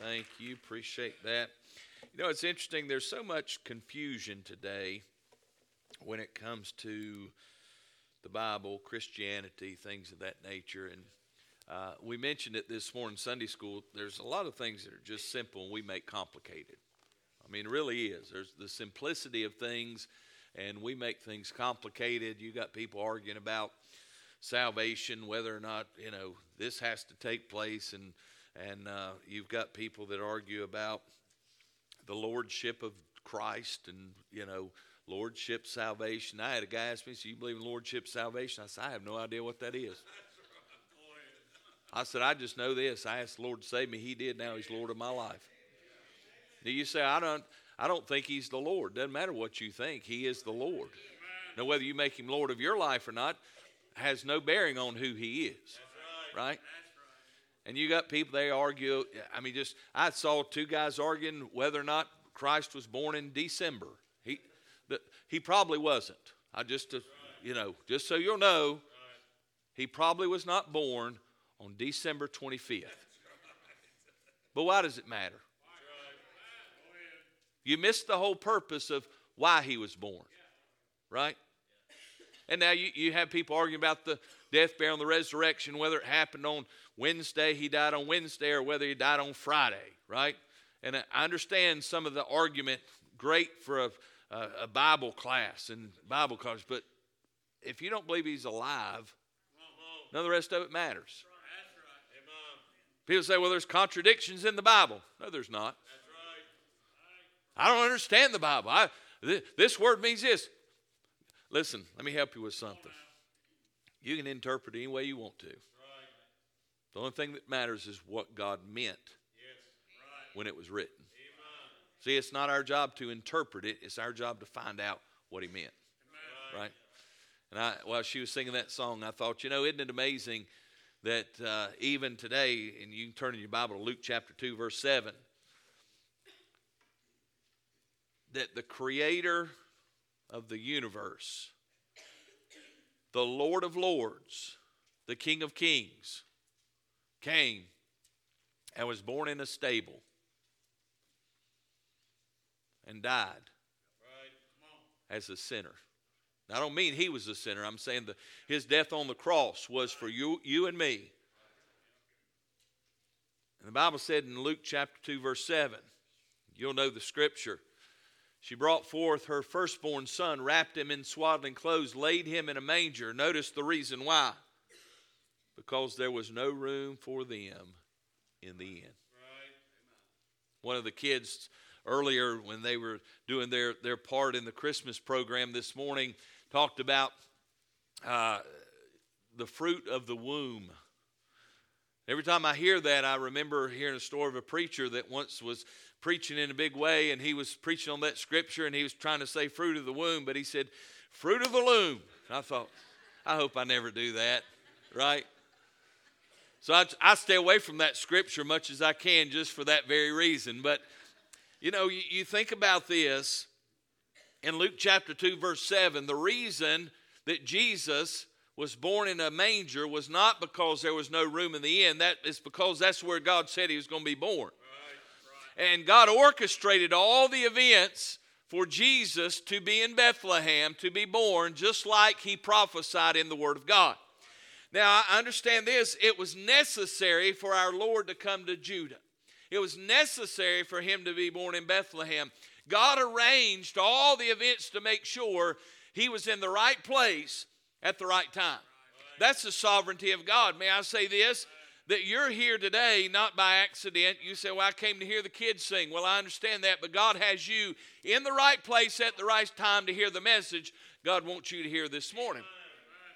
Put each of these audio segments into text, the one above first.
Thank you. Appreciate that. You know, it's interesting. There's so much confusion today when it comes to the Bible, Christianity, things of that nature. And uh, we mentioned it this morning Sunday school. There's a lot of things that are just simple and we make complicated. I mean, it really is. There's the simplicity of things, and we make things complicated. You got people arguing about salvation, whether or not you know this has to take place, and and uh, you've got people that argue about the lordship of Christ, and you know lordship salvation. I had a guy ask me, "So you believe in lordship salvation?" I said, "I have no idea what that is." I said, I just know this. I asked the Lord to save me. He did. Now He's Lord of my life. Do you say, I don't, I don't think He's the Lord? Doesn't matter what you think. He is the Lord. Now, whether you make Him Lord of your life or not has no bearing on who He is. Right? And you got people, they argue. I mean, just, I saw two guys arguing whether or not Christ was born in December. He, the, he probably wasn't. I just, uh, you know, just so you'll know, he probably was not born on December 25th. But why does it matter? You missed the whole purpose of why he was born, right? And now you, you have people arguing about the death, burial, and the resurrection, whether it happened on Wednesday, he died on Wednesday, or whether he died on Friday, right? And I understand some of the argument, great for a, a, a Bible class and Bible college, but if you don't believe he's alive, none of the rest of it matters. People say, well, there's contradictions in the Bible. No, there's not. I don't understand the Bible. I, th- this word means this. Listen, let me help you with something. You can interpret any way you want to. The only thing that matters is what God meant when it was written. See, it's not our job to interpret it, it's our job to find out what He meant. Right? And I, while she was singing that song, I thought, you know, isn't it amazing that uh, even today, and you can turn in your Bible to Luke chapter 2, verse 7, that the creator of the universe, the Lord of lords, the King of kings, came and was born in a stable and died as a sinner. Now, I don't mean he was a sinner. I'm saying that his death on the cross was for you, you and me. And the Bible said in Luke chapter 2, verse 7, you'll know the scripture. She brought forth her firstborn son, wrapped him in swaddling clothes, laid him in a manger. Notice the reason why. Because there was no room for them in the inn. One of the kids earlier, when they were doing their, their part in the Christmas program this morning, talked about uh, the fruit of the womb. Every time I hear that, I remember hearing a story of a preacher that once was preaching in a big way, and he was preaching on that scripture, and he was trying to say fruit of the womb, but he said, fruit of the loom. And I thought, I hope I never do that, right? So I, I stay away from that scripture much as I can just for that very reason. But, you know, you, you think about this in Luke chapter 2, verse 7, the reason that Jesus was born in a manger was not because there was no room in the inn. That is because that's where God said he was going to be born. And God orchestrated all the events for Jesus to be in Bethlehem, to be born, just like he prophesied in the Word of God. Now, I understand this. It was necessary for our Lord to come to Judah. It was necessary for him to be born in Bethlehem. God arranged all the events to make sure he was in the right place at the right time. That's the sovereignty of God. May I say this? That you're here today not by accident. You say, Well, I came to hear the kids sing. Well, I understand that, but God has you in the right place at the right time to hear the message God wants you to hear this morning.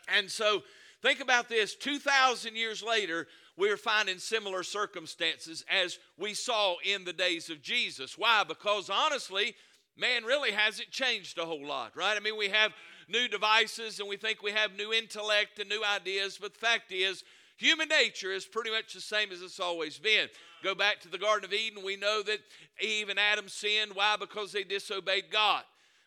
And so, think about this 2,000 years later, we're finding similar circumstances as we saw in the days of Jesus. Why? Because honestly, man really hasn't changed a whole lot, right? I mean, we have new devices and we think we have new intellect and new ideas, but the fact is, human nature is pretty much the same as it's always been. Go back to the Garden of Eden, we know that Eve and Adam sinned. Why? Because they disobeyed God.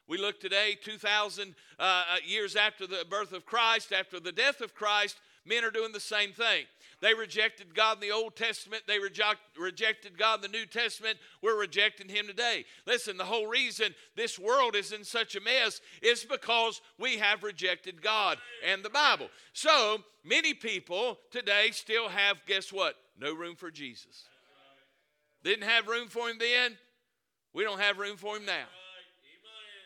We look today, 2,000 uh, uh, years after the birth of Christ, after the death of Christ, men are doing the same thing. They rejected God in the Old Testament. They reject, rejected God in the New Testament. We're rejecting Him today. Listen, the whole reason this world is in such a mess is because we have rejected God and the Bible. So many people today still have, guess what? No room for Jesus. Didn't have room for Him then. We don't have room for Him now.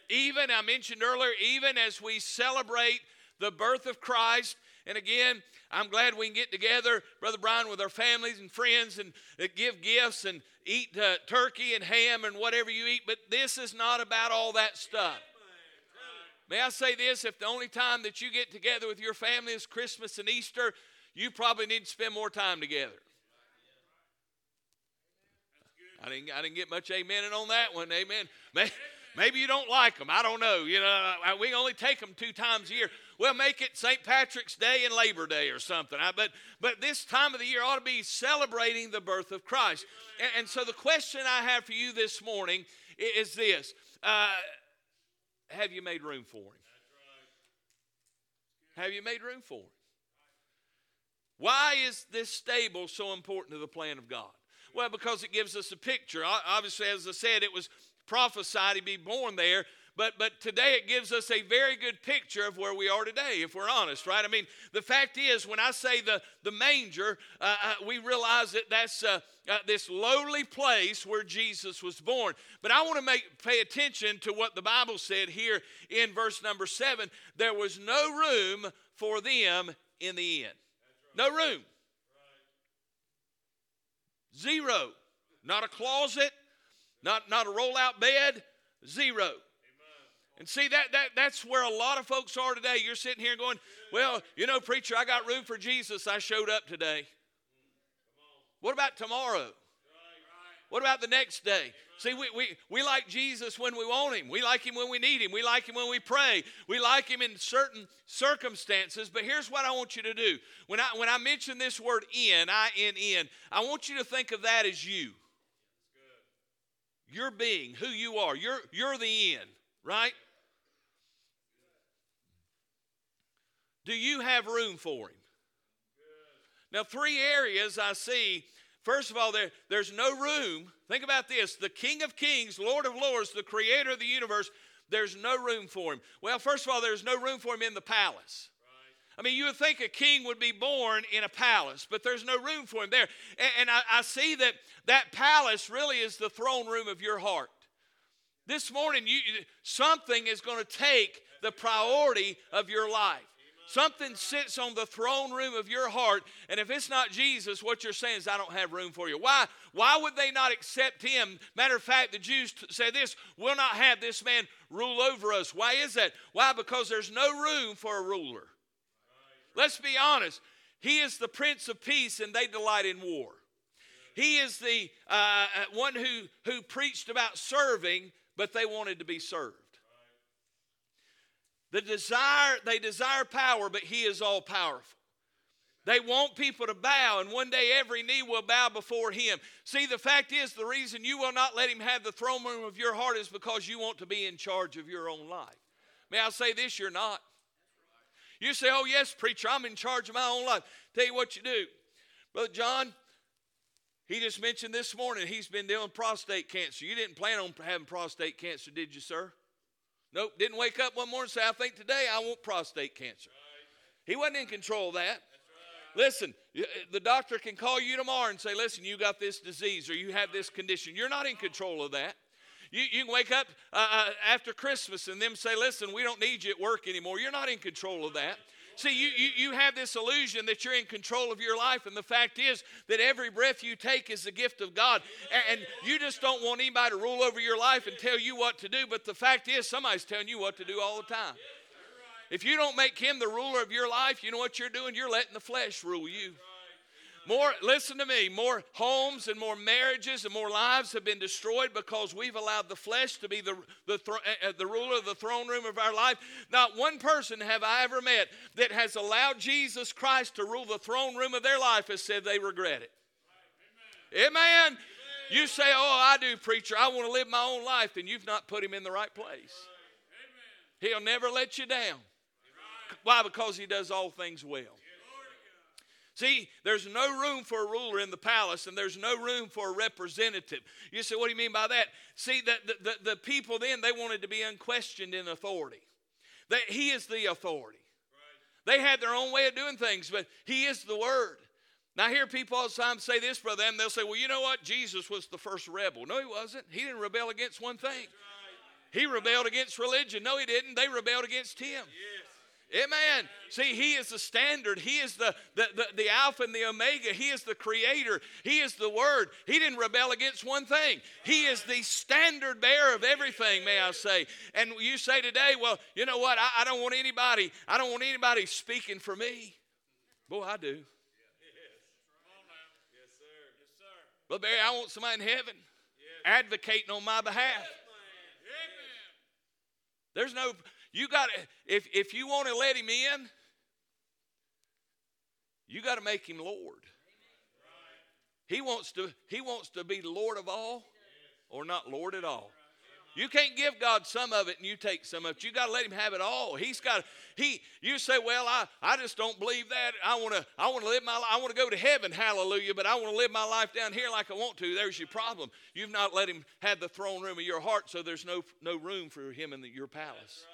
Even, I mentioned earlier, even as we celebrate the birth of Christ, and again, I'm glad we can get together, Brother Brian, with our families and friends and uh, give gifts and eat uh, turkey and ham and whatever you eat. But this is not about all that stuff. May I say this? If the only time that you get together with your family is Christmas and Easter, you probably need to spend more time together. I didn't, I didn't get much amening on that one. Amen. Maybe you don't like them. I don't know. You know, we only take them two times a year. We'll make it St. Patrick's Day and Labor Day or something. But, but this time of the year ought to be celebrating the birth of Christ. And, and so the question I have for you this morning is this uh, Have you made room for Him? Have you made room for Him? Why is this stable so important to the plan of God? Well, because it gives us a picture. Obviously, as I said, it was prophesied he'd be born there. But, but today it gives us a very good picture of where we are today, if we're honest, right? I mean, the fact is, when I say the, the manger, uh, uh, we realize that that's uh, uh this lowly place where Jesus was born. But I want to make pay attention to what the Bible said here in verse number seven. There was no room for them in the inn. No room. Zero. Not a closet, not, not a roll out bed, zero. And see that, that that's where a lot of folks are today. You're sitting here going, Well, you know, preacher, I got room for Jesus. I showed up today. What about tomorrow? What about the next day? See, we, we, we like Jesus when we want him. We like him when we need him. We like him when we pray. We like him in certain circumstances. But here's what I want you to do. When I, when I mention this word in, I N N, I want you to think of that as you. Your being, who you are. You're, you're the end, right? Do you have room for him? Now, three areas I see. First of all, there, there's no room. Think about this the King of Kings, Lord of Lords, the creator of the universe, there's no room for him. Well, first of all, there's no room for him in the palace. I mean, you would think a king would be born in a palace, but there's no room for him there. And, and I, I, see that that palace really is the throne room of your heart. This morning, you, something is going to take the priority of your life. Something sits on the throne room of your heart, and if it's not Jesus, what you're saying is, I don't have room for you. Why? Why would they not accept him? Matter of fact, the Jews t- say this we'll not have this man rule over us. Why is that? Why? Because there's no room for a ruler. Let's be honest. He is the Prince of Peace, and they delight in war. He is the uh, uh, one who, who preached about serving, but they wanted to be served. The desire, they desire power, but he is all powerful. They want people to bow, and one day every knee will bow before him. See, the fact is, the reason you will not let him have the throne room of your heart is because you want to be in charge of your own life. May I say this? You're not. You say, Oh, yes, preacher, I'm in charge of my own life. Tell you what you do. Brother John, he just mentioned this morning he's been dealing prostate cancer. You didn't plan on having prostate cancer, did you, sir? Nope, didn't wake up one morning and say, I think today I want prostate cancer. He wasn't in control of that. Listen, uh, the doctor can call you tomorrow and say, Listen, you got this disease or you have this condition. You're not in control of that. You, you can wake up uh, uh, after Christmas and them say, Listen, we don't need you at work anymore. You're not in control of that. See, you, you, you have this illusion that you're in control of your life, and the fact is that every breath you take is a gift of God. And, and you just don't want anybody to rule over your life and tell you what to do, but the fact is, somebody's telling you what to do all the time. If you don't make him the ruler of your life, you know what you're doing? You're letting the flesh rule you. More, listen to me, more homes and more marriages and more lives have been destroyed because we've allowed the flesh to be the, the, uh, the ruler of the throne room of our life. Not one person have I ever met that has allowed Jesus Christ to rule the throne room of their life has said they regret it. Amen. Amen. You say, Oh, I do, preacher. I want to live my own life, and you've not put him in the right place. He'll never let you down. Why? Because he does all things well. See, there's no room for a ruler in the palace, and there's no room for a representative. You say, what do you mean by that? See, the, the, the, people then, they wanted to be unquestioned in authority. That he is the authority. Right. They had their own way of doing things, but he is the word. Now, I hear people all the time say this, brother, and they'll say, well, you know what? Jesus was the first rebel. No, he wasn't. He didn't rebel against one thing. Right. He rebelled against religion. No, he didn't. They rebelled against him. Yes. Amen. See, He is the standard. He is the, the, the, the, Alpha and the Omega. He is the Creator. He is the Word. He didn't rebel against one thing. He is the standard bearer of everything, may I say. And you say today, well, you know what? I, I don't want anybody, I don't want anybody speaking for me. Boy, I do. Yes. Sir. Yes, sir. But Barry, I want somebody in heaven advocating on my behalf. There's no you got to, if, if you want to let him in, you got to make him Lord. He wants to, he wants to be Lord of all or not Lord at all. You can't give God some of it and you take some of it. You got to let him have it all. He's got he you say, "Well, I I just don't believe that. I want to I want to live my I want to go to heaven, hallelujah, but I want to live my life down here like I want to." There's your problem. You've not let him have the throne room of your heart, so there's no no room for him in the, your palace.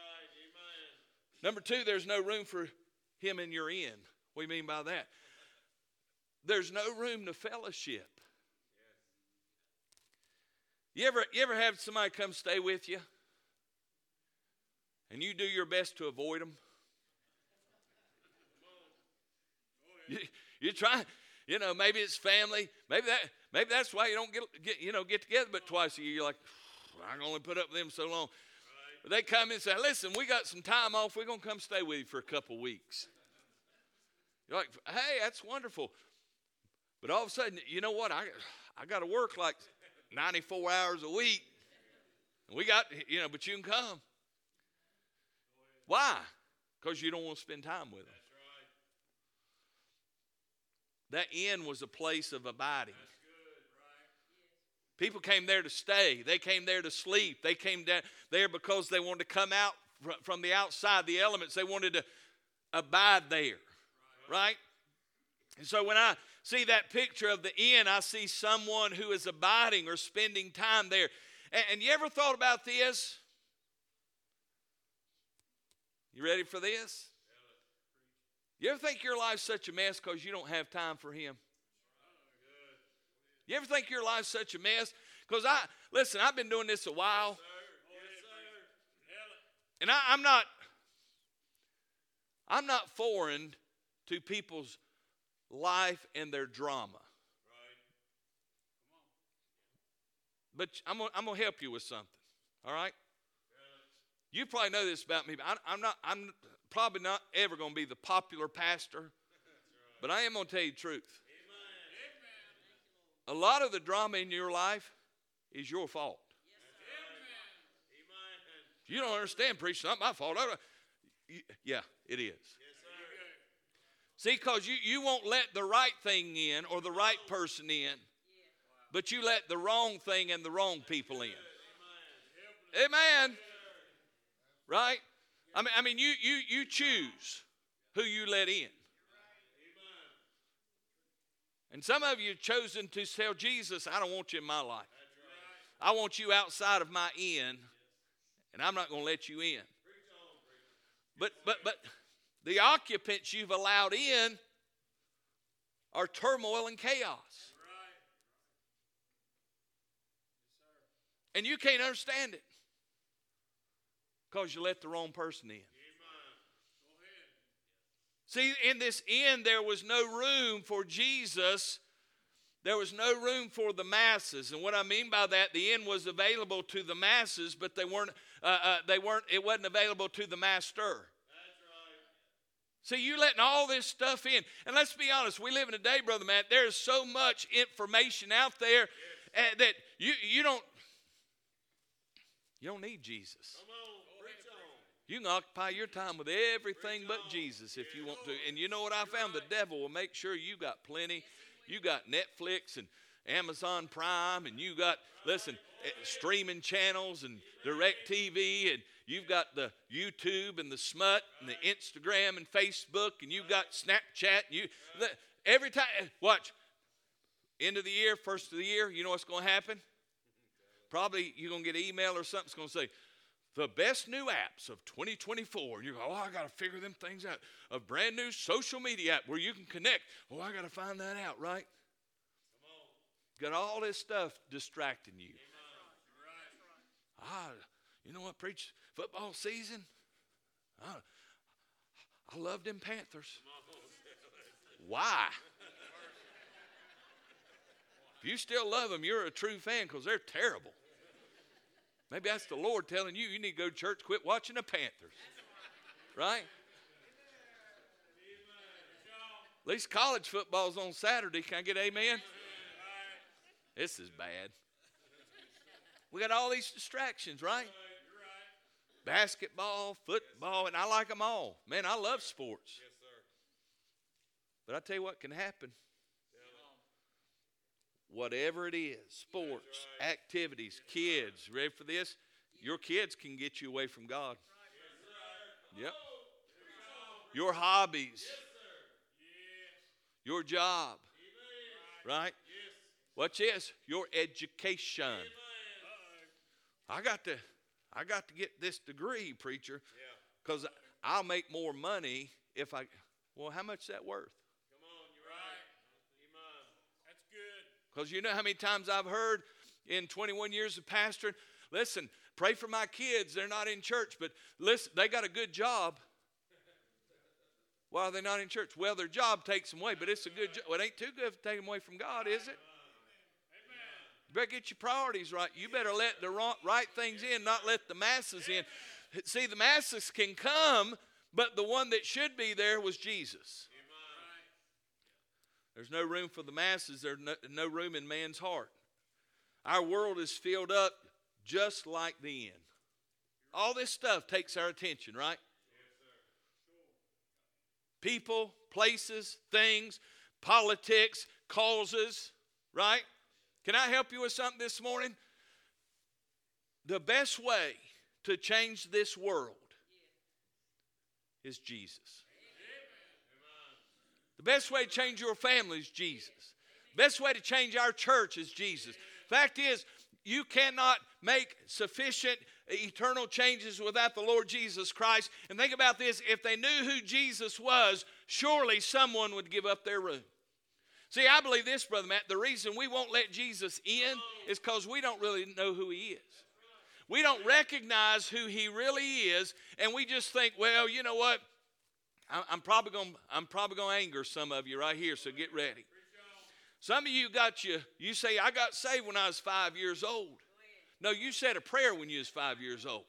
Number two, there's no room for him in your inn. What do you mean by that? There's no room to fellowship. You ever, you ever have somebody come stay with you? And you do your best to avoid them? You, you try, you know, maybe it's family. Maybe that maybe that's why you don't get, get you know get together but twice a year. You're like, I can only put up with them so long. They come and say, listen, we got some time off. We're going to come stay with you for a couple weeks. You're like, hey, that's wonderful. But all of a sudden, you know what? I, I got to work like 94 hours a week. We got, you know, but you can come. Why? Because you don't want to spend time with them. That inn was a place of abiding. People came there to stay. They came there to sleep. They came there because they wanted to come out from the outside, the elements. They wanted to abide there, right? And so when I see that picture of the inn, I see someone who is abiding or spending time there. And, you ever thought about this? You ready for this? You ever think your life's such a mess because you don't have time for Him? You ever think your life's such a mess? Because I, listen, I've been doing this a while. And I, I'm not, I'm not foreign to people's life and their drama. But I'm gonna, I'm gonna help you with something. All right. You probably know this about me, but I, am not. I'm probably not ever going to be the popular pastor, but I am going to tell you the truth. A lot of the drama in your life is your fault. You don't understand, preacher. It's not my fault. Yeah, it is. See, because you, you won't let the right thing in or the right person in, but you let the wrong thing and the wrong people in. Amen. Right? I mean, I mean you, you, you choose who you let in. And some of you have chosen to tell Jesus, I don't want you in my life. I want you outside of my inn, and I'm not going to let you in. But but but the occupants you've allowed in are turmoil and chaos. And you can't understand it because you let the wrong person in. See, in this inn, there was no room for Jesus. There was no room for the masses. And what I mean by that, the inn was available to the masses, but they weren't, uh, uh, they weren't, it wasn't available to the master. See, you're letting all this stuff in. And let's be honest, we live in a day, Brother Matt, there's so much information out there uh, that you, you don't you don't need Jesus. You can occupy your time with everything but Jesus if you want to. And you know what I found? The devil will make sure you got plenty. You got Netflix and Amazon Prime, and you got, listen, eh, streaming channels and DirecTV, and you've got the YouTube and the smut and the Instagram and Facebook, and you've got Snapchat. And you, every time, watch, end of the year, first of the year, you know what's going to happen? Probably you're going to get an email or something that's going to say, the best new apps of 2024. And you go, oh, I got to figure them things out. A brand new social media app where you can connect. Oh, I got to find that out, right? Got all this stuff distracting you. Ah, you know what, preach? Football season. I, I love them Panthers. Why? If you still love them, you're a true fan because they're terrible. Maybe that's the Lord telling you you need to go to church, quit watching the Panthers. Right? At least college football's on Saturday. Can I get amen? This is bad. We got all these distractions, right? Basketball, football, and I like them all. Man, I love sports. But I tell you what can happen. Whatever it is, sports, activities, kids, ready for this? Your kids can get you away from God. Yep. Your hobbies, yes, your job, right? What's this? Your education. I got to, I got to get this degree, preacher, because I'll make more money if I. Well, how much is that worth? Come on, you're right. Amen. That's good. Because you know how many times I've heard in 21 years of pastoring, listen, pray for my kids. They're not in church, but listen, they got a good job. Why are they not in church? Well, their job takes them away, but it's a good job. Well, it ain't too good to take them away from God, is it? You better get your priorities right. You better let the right things in, not let the masses in. See, the masses can come, but the one that should be there was Jesus. There's no room for the masses, there's no, no room in man's heart. Our world is filled up just like the end. All this stuff takes our attention, right? Yes, sir. People, places, things, politics, causes, right? Can I help you with something this morning? The best way to change this world is Jesus. Best way to change your family is Jesus. Best way to change our church is Jesus. Fact is, you cannot make sufficient eternal changes without the Lord Jesus Christ. And think about this if they knew who Jesus was, surely someone would give up their room. See, I believe this, Brother Matt. The reason we won't let Jesus in is because we don't really know who he is. We don't recognize who he really is, and we just think, well, you know what? I'm probably going I'm probably going to anger some of you right here, so get ready. Some of you got you you say I got saved when I was 5 years old. No, you said a prayer when you was 5 years old.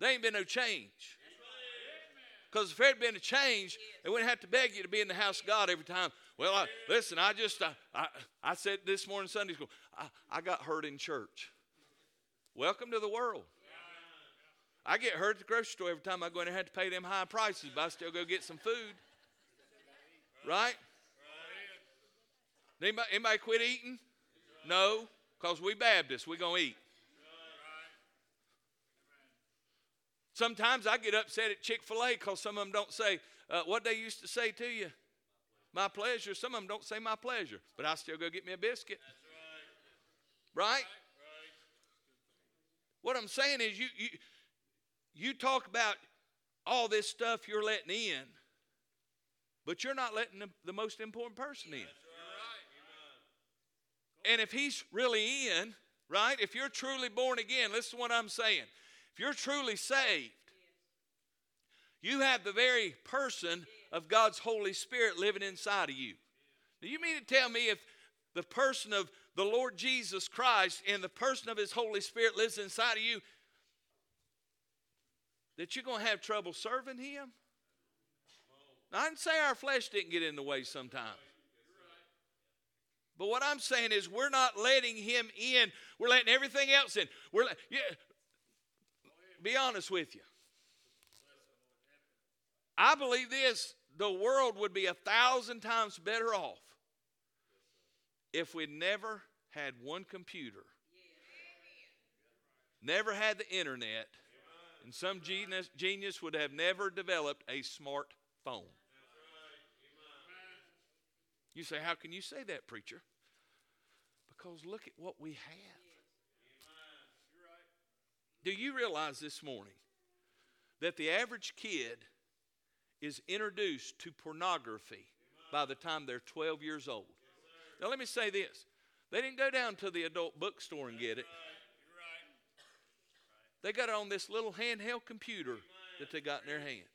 There ain't been no change. Because if there had been a change, they wouldn't have to beg you to be in the house of God every time. Well, I, listen, I just, I, I, I said this morning Sunday school, I, I got hurt in church. Welcome to the world. I get hurt at the grocery store every time I go in and have to pay them high prices, but I still go get some food. Right? Anybody, anybody quit eating? No, because we Baptists, we're going to eat. Sometimes I get upset at Chick fil A because some of them don't say uh, what they used to say to you. My pleasure. Some of them don't say my pleasure, but I still go get me a biscuit. Right. right? What I'm saying is, you, you, you talk about all this stuff you're letting in, but you're not letting the, the most important person in. And if he's really in, right? If you're truly born again, listen to what I'm saying. If you're truly saved, you have the very person of God's Holy Spirit living inside of you. Do you mean to tell me if the person of the Lord Jesus Christ and the person of His Holy Spirit lives inside of you, that you're going to have trouble serving Him? Now, I didn't say our flesh didn't get in the way sometimes. But what I'm saying is, we're not letting Him in. We're letting everything else in. We're yeah, be honest with you. I believe this the world would be a thousand times better off if we never had one computer, never had the internet, and some genius, genius would have never developed a smartphone. You say, How can you say that, preacher? Because look at what we have. Do you realize this morning that the average kid is introduced to pornography by the time they're 12 years old? Now, let me say this they didn't go down to the adult bookstore and get it. They got it on this little handheld computer that they got in their hand.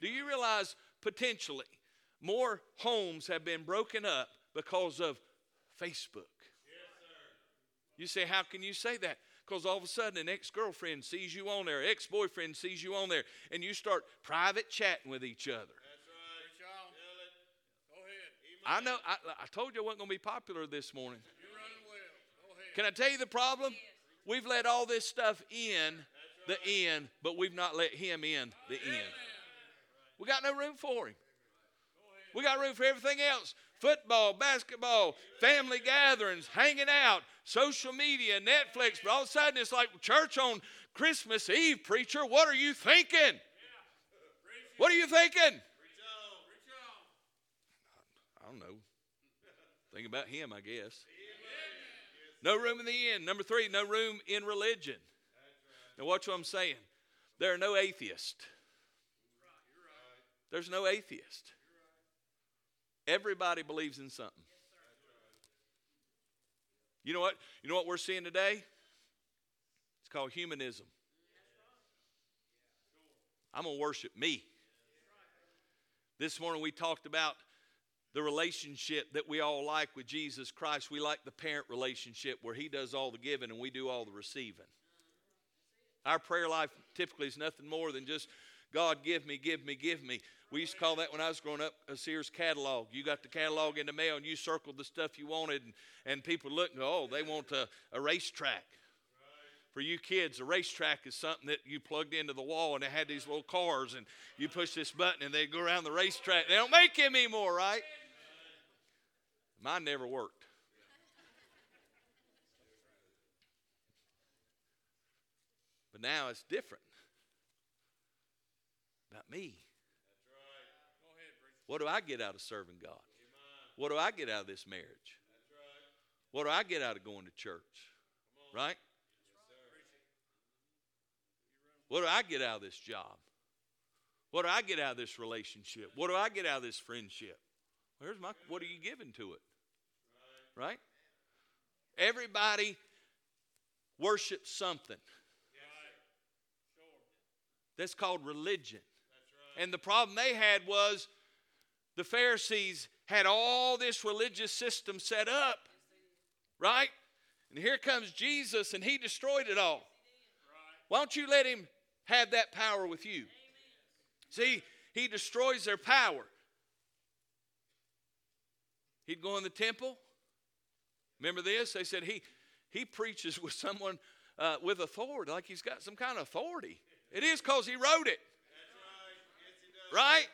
Do you realize potentially more homes have been broken up because of Facebook? You say, How can you say that? Because all of a sudden an ex girlfriend sees you on there, ex boyfriend sees you on there, and you start private chatting with each other. Preach on. Go ahead. I know, I, I told you I wasn't going to be popular this morning. You're running well. Go ahead. Can I tell you the problem? We've let all this stuff in the end, but we've not let Him in the end. We got no room for Him. We got room for everything else football, basketball, family gatherings, hanging out, social media, Netflix. But all of a sudden, it's like church on Christmas Eve, preacher. What are you thinking? What are you thinking? I don't know. Think about him, I guess. No room in the inn. Number three, no room in religion. Now, watch what I'm saying. There are no atheists. There's no atheist. Everybody believes in something. You know what? You know what we're seeing today? It's called humanism. I'm going to worship me. This morning we talked about the relationship that we all like with Jesus Christ. We like the parent relationship where He does all the giving and we do all the receiving. Our prayer life typically is nothing more than just, God, give me, give me, give me. We used to call that when I was growing up a Sears catalog. You got the catalog in the mail and you circled the stuff you wanted, and, and people look and go, oh, they want a, a racetrack. For you kids, a racetrack is something that you plugged into the wall and it had these little cars, and you push this button and they go around the racetrack. They don't make them anymore, right? Mine never worked. But now it's different. About me. What do I get out of serving God? What do I get out of this marriage? What do I get out of going to church? Right? What do I get out of this job? What do I get out of this relationship? What do I get out of this friendship? Where's my what are you giving to it? Right? Everybody worships something. That's called religion. And the problem they had was the Pharisees had all this religious system set up, right? And here comes Jesus and he destroyed it all. Why don't you let him have that power with you? See, he destroys their power. He'd go in the temple. Remember this? They said he he preaches with someone uh, with authority, like he's got some kind of authority. It is because he wrote it, right?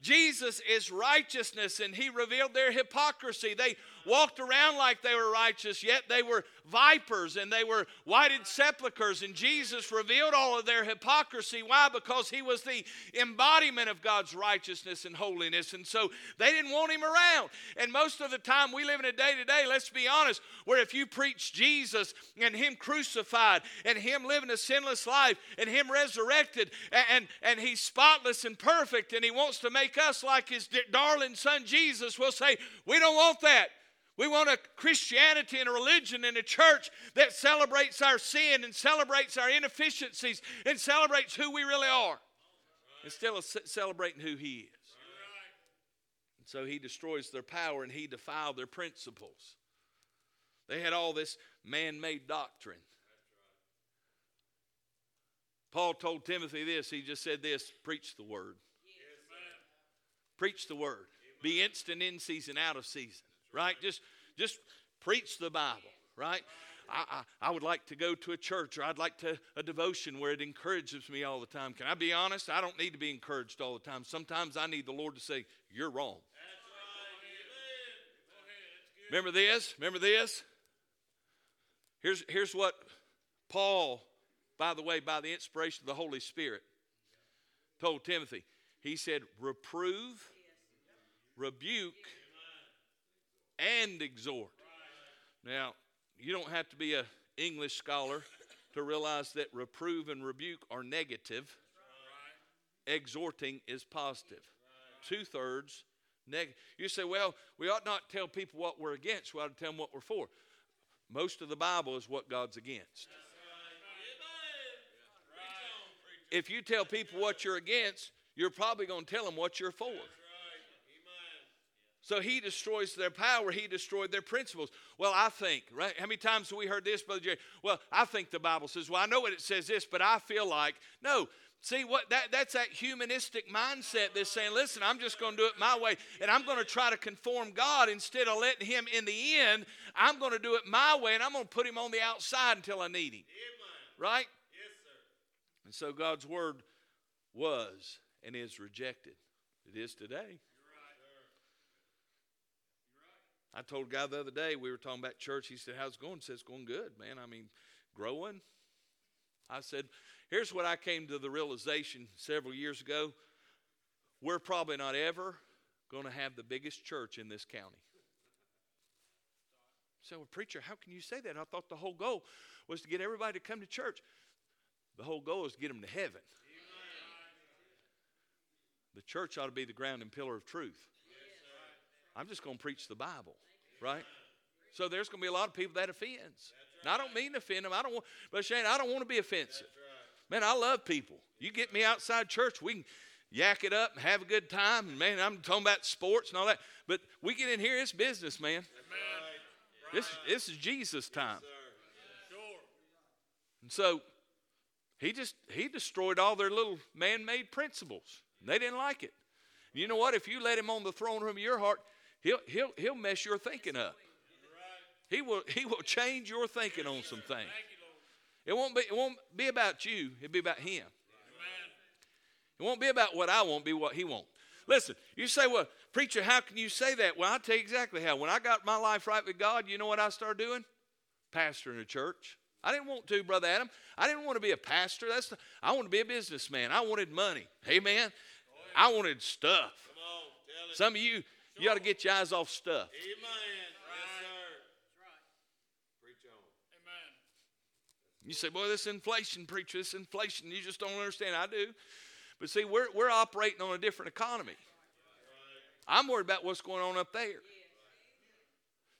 Jesus is righteousness, and he revealed their hypocrisy. They walked around like they were righteous, yet they were vipers and they were whited sepulchres. And Jesus revealed all of their hypocrisy. Why? Because he was the embodiment of God's righteousness and holiness. And so they didn't want him around. And most of the time, we live in a day to day, let's be honest, where if you preach Jesus and him crucified and him living a sinless life and him resurrected and, and, and he's spotless and perfect and he wants to make us like his darling son Jesus, we'll say, We don't want that. We want a Christianity and a religion and a church that celebrates our sin and celebrates our inefficiencies and celebrates who we really are instead of celebrating who He is. And so He destroys their power and He defiled their principles. They had all this man made doctrine. Paul told Timothy this. He just said this preach the word. Preach the word. Be instant in season, out of season right? Just just preach the Bible, right? I, I, I, would like to go to a church or I'd like to a devotion where it encourages me all the time. Can I be honest? I don't need to be encouraged all the time. Sometimes I need the Lord to say, You're wrong. Remember this? Remember this? Here's, here's what Paul, by the way, by the inspiration of the Holy Spirit, told Timothy. He said, Reprove, rebuke, and exhort. Now, you don't have to be an English scholar to realize that reprove and rebuke are negative. Exhorting is positive. Two thirds negative. You say, well, we ought not tell people what we're against. We ought to tell them what we're for. Most of the Bible is what God's against. If you tell people what you're against, you're probably going to tell them what you're for. So he destroys their power. He destroyed their principles. Well, I think, right? How many times have we heard this, Brother Jerry? Well, I think the Bible says, well, I know what it says this, but I feel like, no. See what that that's that humanistic mindset that's saying, listen, I'm just going to do it my way, and I'm going to try to conform God instead of letting him in the end, I'm going to do it my way, and I'm going to put him on the outside until I need him. Right? Yes, sir. And so God's word was and is rejected. It is today. I told a guy the other day, we were talking about church. He said, How's it going? He said, It's going good, man. I mean, growing. I said, Here's what I came to the realization several years ago. We're probably not ever going to have the biggest church in this county. So, well, preacher, how can you say that? I thought the whole goal was to get everybody to come to church. The whole goal is to get them to heaven. The church ought to be the ground and pillar of truth. I'm just going to preach the Bible, right? So there's going to be a lot of people that offends. Now, I don't mean to offend them. I don't want, but Shane, I don't want to be offensive. Man, I love people. You get me outside church, we can yak it up and have a good time. And man, I'm talking about sports and all that. But we get in here, it's business, man. This, this is Jesus time. Sure. And so he just he destroyed all their little man-made principles. They didn't like it. You know what? If you let him on the throne room of your heart, he'll he'll he'll mess your thinking up. He will he will change your thinking on some things. Thank you, Lord. It won't be it won't be about you. It'll be about him. It won't be about what I want, be what he wants. Listen, you say, well, preacher, how can you say that? Well, I'll tell you exactly how. When I got my life right with God, you know what I started doing? Pastoring a church. I didn't want to, Brother Adam. I didn't want to be a pastor. That's the, I wanted to be a businessman. I wanted money. Amen. I wanted stuff. Come on. Tell. Some of you, you ought to get your eyes off stuff. Amen. Yes, sir. That's right. Preach on. Amen. You say, boy, this inflation, preacher, this inflation, you just don't understand. I do. But see, we're, we're operating on a different economy. I'm worried about what's going on up there.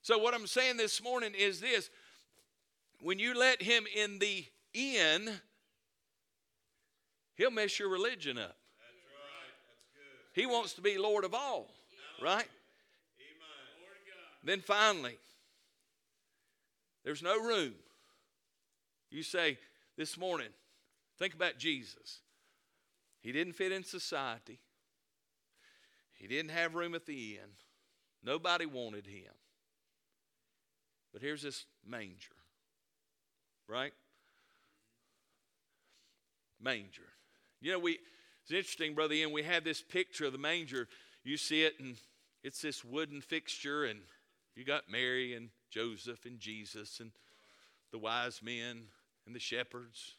So, what I'm saying this morning is this when you let him in the inn, he'll mess your religion up. That's right. That's good. He wants to be Lord of all, right? Then finally, there's no room. You say this morning, think about Jesus. He didn't fit in society, he didn't have room at the inn, nobody wanted him. But here's this manger, right? Manger. You know, we it's interesting, Brother Ian, we have this picture of the manger. You see it, and it's this wooden fixture, and you got Mary and Joseph and Jesus and the wise men and the shepherds.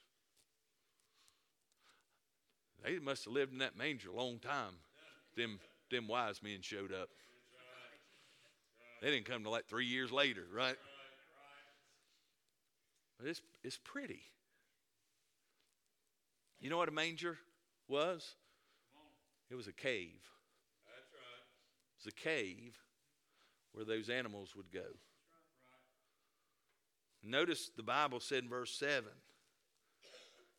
They must have lived in that manger a long time. Them, them wise men showed up. They didn't come to like three years later, right? But it's, it's pretty. You know what a manger was? It was a cave. Was a cave where those animals would go. Notice the Bible said in verse 7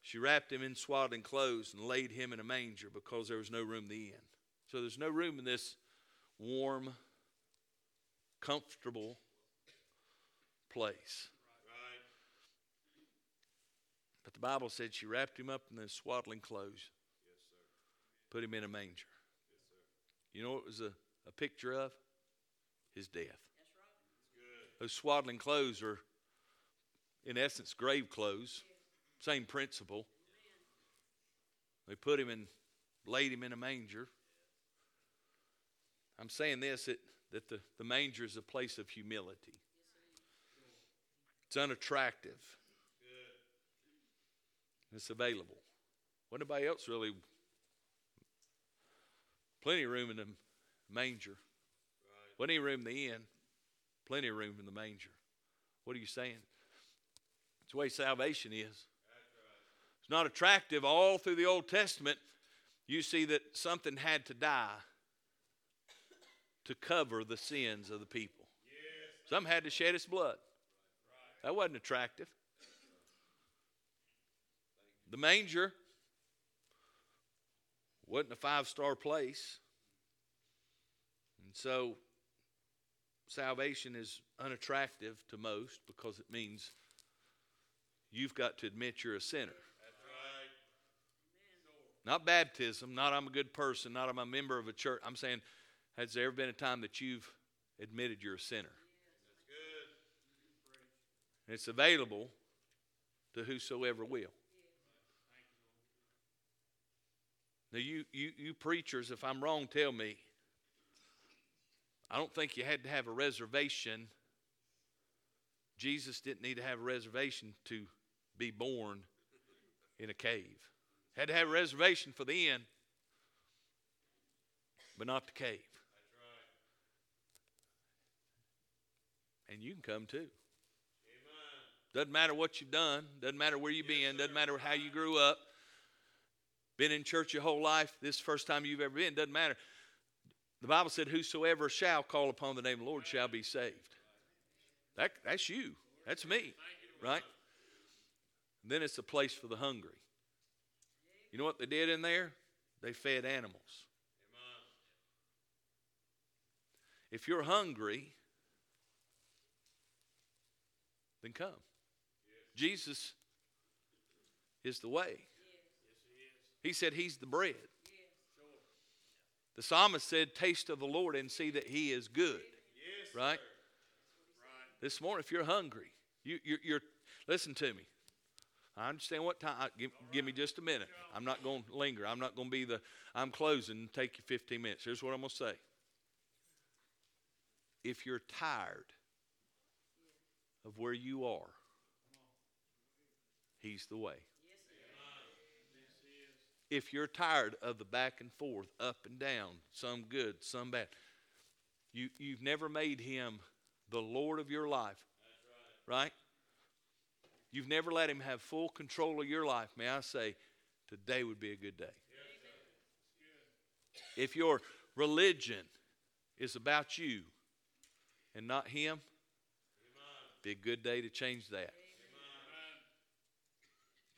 she wrapped him in swaddling clothes and laid him in a manger because there was no room in the inn. So there's no room in this warm, comfortable place. But the Bible said she wrapped him up in the swaddling clothes, put him in a manger. You know what it was a, a picture of? His death. Good. Those swaddling clothes are, in essence, grave clothes. Same principle. They put him in, laid him in a manger. I'm saying this that, that the, the manger is a place of humility. It's unattractive. It's available. What anybody else really? Plenty of room in the manger. Right. Wasn't any room in the inn. Plenty of room in the manger. What are you saying? It's the way salvation is. It's not attractive. All through the Old Testament, you see that something had to die to cover the sins of the people. Some had to shed its blood. That wasn't attractive. The manger wasn't a five star place. And so salvation is unattractive to most because it means you've got to admit you're a sinner. That's right. Not baptism, not I'm a good person, not I'm a member of a church. I'm saying, has there ever been a time that you've admitted you're a sinner? And it's available to whosoever will. Now, you, you, you preachers, if I'm wrong, tell me. I don't think you had to have a reservation. Jesus didn't need to have a reservation to be born in a cave. Had to have a reservation for the inn, but not the cave. And you can come too. Doesn't matter what you've done, doesn't matter where you've been, doesn't matter how you grew up. Been in church your whole life, this first time you've ever been, doesn't matter. The Bible said, Whosoever shall call upon the name of the Lord shall be saved. That, that's you. That's me. Right? And then it's a place for the hungry. You know what they did in there? They fed animals. If you're hungry, then come. Jesus is the way. He said he's the bread. The psalmist said, Taste of the Lord and see that he is good. Right? This morning, if you're hungry, you, you're, you're listen to me. I understand what time. Give, give, me just a minute. I'm not going to linger. I'm not going to be the. I'm closing. Take you 15 minutes. Here's what I'm going to say. If you're tired of where you are, He's the way. If you're tired of the back and forth, up and down, some good, some bad, you, you've never made Him the Lord of your life. Right? You've never let Him have full control of your life. May I say, today would be a good day. If your religion is about you and not Him, be a good day to change that.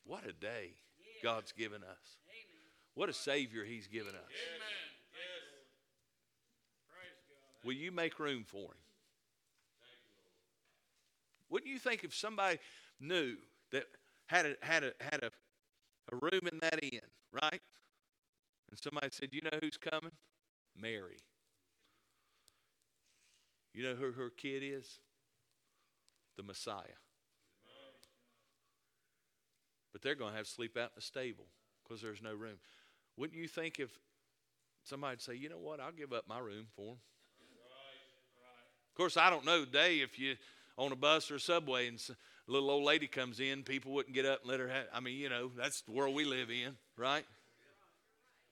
What a day God's given us. What a Savior He's given us. Will you make room for Him? Wouldn't you think if somebody knew that had a, had a, had a, a room in that inn, right? And somebody said, You know who's coming? Mary. You know who her kid is? The Messiah. But they're going to have to sleep out in the stable because there's no room. Wouldn't you think if somebody'd say, you know what, I'll give up my room for them? Of course, I don't know today if you on a bus or a subway and a little old lady comes in, people wouldn't get up and let her have. I mean, you know, that's the world we live in, right?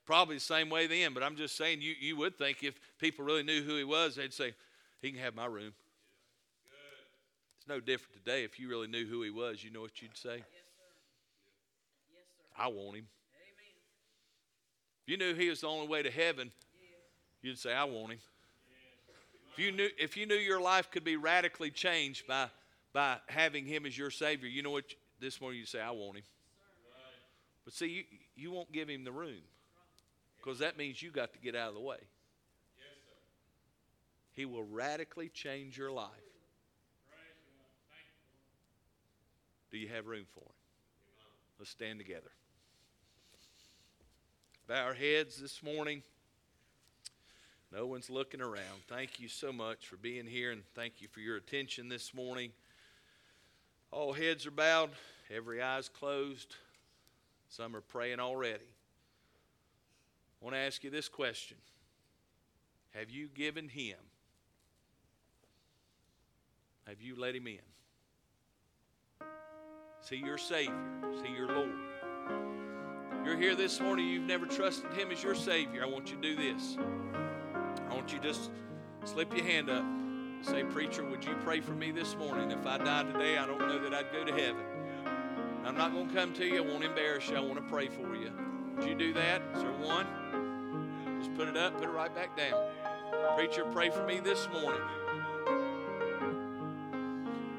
Probably the same way then, but I'm just saying you, you would think if people really knew who he was, they'd say, he can have my room. It's no different today. If you really knew who he was, you know what you'd say? Yes, sir. Yes, sir. I want him. If you knew he was the only way to heaven, you'd say, I want him. If you knew if you knew your life could be radically changed by by having him as your savior, you know what this morning you say, I want him. But see, you, you won't give him the room because that means you got to get out of the way. He will radically change your life. Do you have room for him? Let's stand together. Bow our heads this morning. No one's looking around. Thank you so much for being here and thank you for your attention this morning. All heads are bowed, every eye's closed. Some are praying already. I want to ask you this question Have you given him? Have you let him in? See your Savior, see your Lord. You're here this morning, you've never trusted him as your Savior. I want you to do this. I want you to just slip your hand up. and Say, Preacher, would you pray for me this morning? If I die today, I don't know that I'd go to heaven. I'm not going to come to you. I won't embarrass you. I want to pray for you. Would you do that? Is there one? Just put it up, put it right back down. Preacher, pray for me this morning.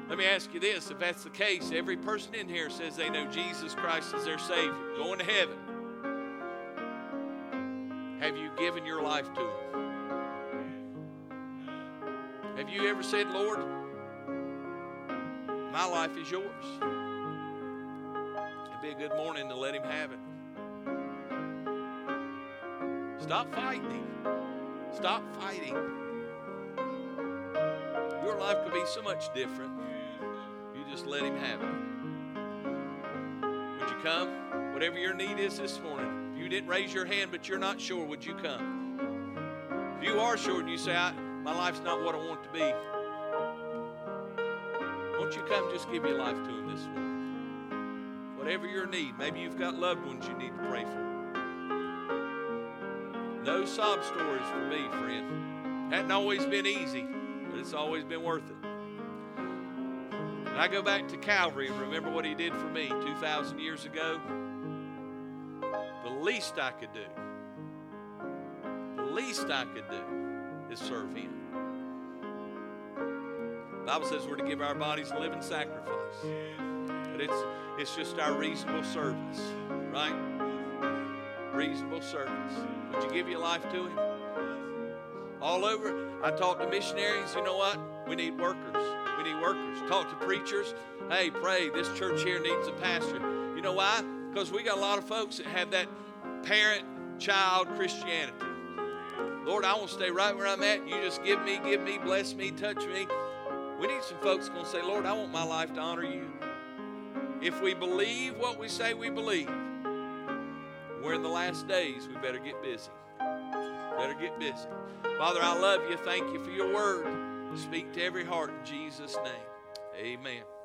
Let me ask you this if that's the case, every person in here says they know Jesus Christ is their Savior, going to heaven. Have you given your life to Him? Have you ever said, Lord, my life is yours? It'd be a good morning to let Him have it. Stop fighting Stop fighting. Your life could be so much different. Just let Him have it. Would you come? Whatever your need is this morning. If you didn't raise your hand, but you're not sure, would you come? If you are sure and you say, My life's not what I want to be, won't you come just give your life to Him this morning? Whatever your need, maybe you've got loved ones you need to pray for. No sob stories for me, friend. Hadn't always been easy, but it's always been worth it. And I go back to Calvary and remember what he did for me 2,000 years ago. The least I could do, the least I could do is serve him. The Bible says we're to give our bodies a living sacrifice. But it's it's just our reasonable service, right? Reasonable service. Would you give your life to him? All over. I talk to missionaries, you know what? We need workers. Need workers. Talk to preachers. Hey, pray. This church here needs a pastor. You know why? Because we got a lot of folks that have that parent child Christianity. Lord, I want to stay right where I'm at. You just give me, give me, bless me, touch me. We need some folks going to say, Lord, I want my life to honor you. If we believe what we say we believe, we're in the last days. We better get busy. Better get busy. Father, I love you. Thank you for your word. Speak to every heart in Jesus' name. Amen.